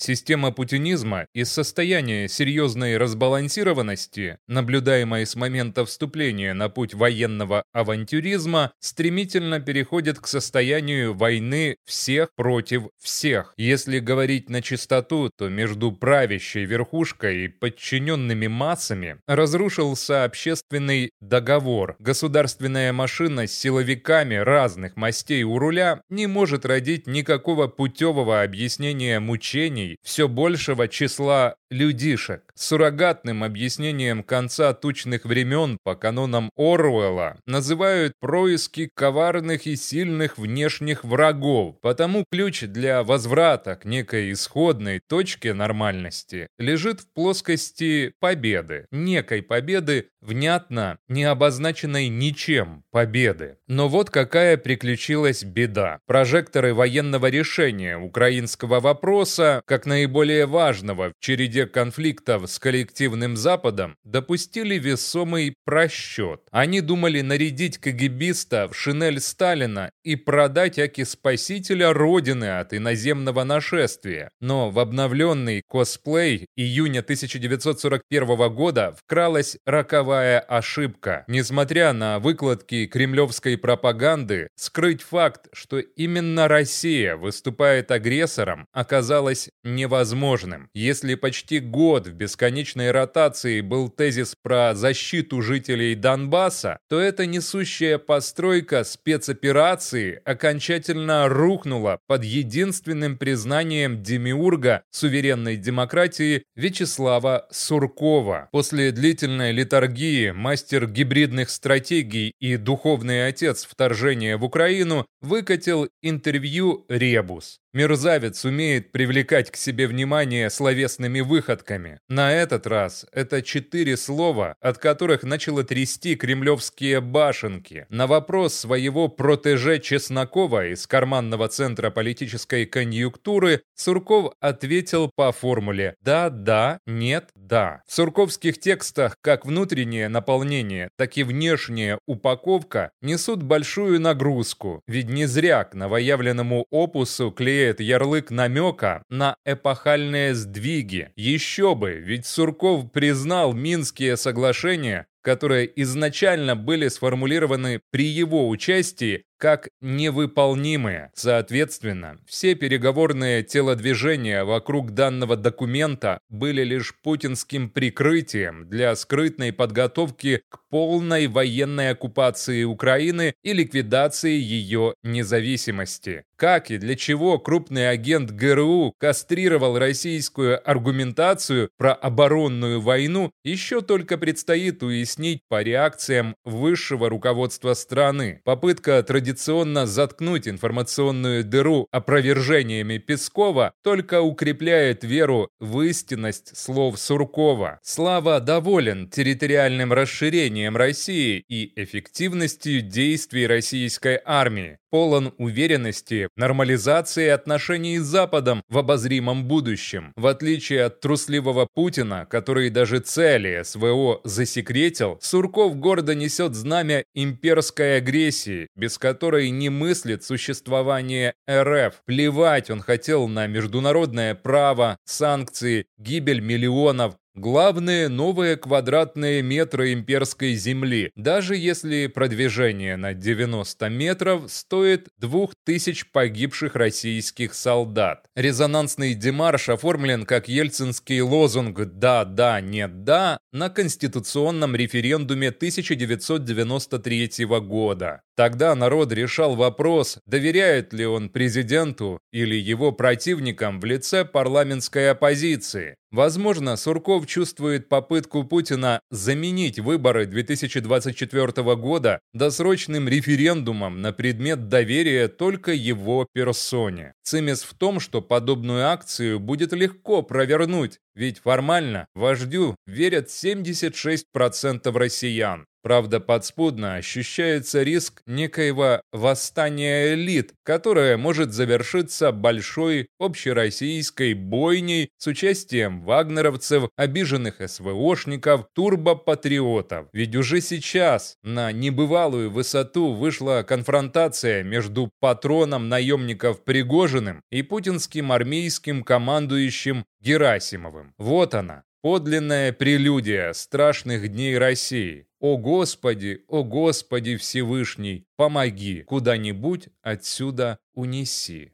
Система путинизма из состояния серьезной разбалансированности, наблюдаемой с момента вступления на путь военного авантюризма, стремительно переходит к состоянию войны всех против всех. Если говорить на чистоту, то между правящей верхушкой и подчиненными массами разрушился общественный договор. Государственная машина с силовиками разных мастей у руля не может родить никакого путевого объяснения мучений все большего числа людишек. Суррогатным объяснением конца тучных времен по канонам Оруэлла называют происки коварных и сильных внешних врагов. Потому ключ для возврата к некой исходной точке нормальности лежит в плоскости победы. Некой победы, внятно не обозначенной ничем победы. Но вот какая приключилась беда. Прожекторы военного решения украинского вопроса, как наиболее важного в череде конфликтов с коллективным Западом, допустили весомый просчет. Они думали нарядить КГБиста в шинель Сталина и продать Аки Спасителя Родины от иноземного нашествия. Но в обновленный косплей июня 1941 года вкралась роковая ошибка. Несмотря на выкладки кремлевской пропаганды, скрыть факт, что именно Россия выступает агрессором, оказалось невозможным. Если почти год в бесконечной ротации был тезис про защиту жителей Донбасса, то эта несущая постройка спецоперации окончательно рухнула под единственным признанием демиурга суверенной демократии Вячеслава Суркова. После длительной литургии мастер гибридных стратегий и духовный отец вторжения в Украину выкатил интервью «Ребус». Мерзавец умеет привлекать к себе внимание словесными выходками. На этот раз это четыре слова, от которых начало трясти кремлевские башенки. На вопрос своего протеже Чеснокова из карманного центра политической конъюнктуры Сурков ответил по формуле «да-да, нет-да». В сурковских текстах как внутреннее наполнение, так и внешняя упаковка несут большую нагрузку, ведь не зря к новоявленному опусу клеит ярлык намека на эпохальные сдвиги. Еще бы, ведь Сурков признал Минские соглашения которые изначально были сформулированы при его участии как невыполнимые. Соответственно, все переговорные телодвижения вокруг данного документа были лишь путинским прикрытием для скрытной подготовки к полной военной оккупации Украины и ликвидации ее независимости. Как и для чего крупный агент ГРУ кастрировал российскую аргументацию про оборонную войну, еще только предстоит уяснить по реакциям высшего руководства страны. Попытка традиционно заткнуть информационную дыру опровержениями Пескова только укрепляет веру в истинность слов Суркова. Слава доволен территориальным расширением России и эффективностью действий российской армии полон уверенности нормализации отношений с Западом в обозримом будущем. В отличие от трусливого Путина, который даже цели СВО засекретил, Сурков гордо несет знамя имперской агрессии, без которой не мыслит существование РФ. Плевать он хотел на международное право, санкции, гибель миллионов, Главные новые квадратные метры имперской земли, даже если продвижение на 90 метров стоит 2000 погибших российских солдат. Резонансный демарш оформлен как ельцинский лозунг «да, да, нет, да» на конституционном референдуме 1993 года. Тогда народ решал вопрос, доверяет ли он президенту или его противникам в лице парламентской оппозиции. Возможно, Сурков чувствует попытку Путина заменить выборы 2024 года досрочным референдумом на предмет доверия только его персоне. Цимес в том, что подобную акцию будет легко провернуть, ведь формально вождю верят 76% россиян. Правда, подспудно ощущается риск некоего восстания элит, которое может завершиться большой общероссийской бойней с участием вагнеровцев, обиженных СВОшников, турбопатриотов. Ведь уже сейчас на небывалую высоту вышла конфронтация между патроном наемников Пригожиным и путинским армейским командующим Герасимовым. Вот она, Подлинная прелюдия страшных дней России. О Господи, о Господи Всевышний, помоги, куда-нибудь отсюда унеси.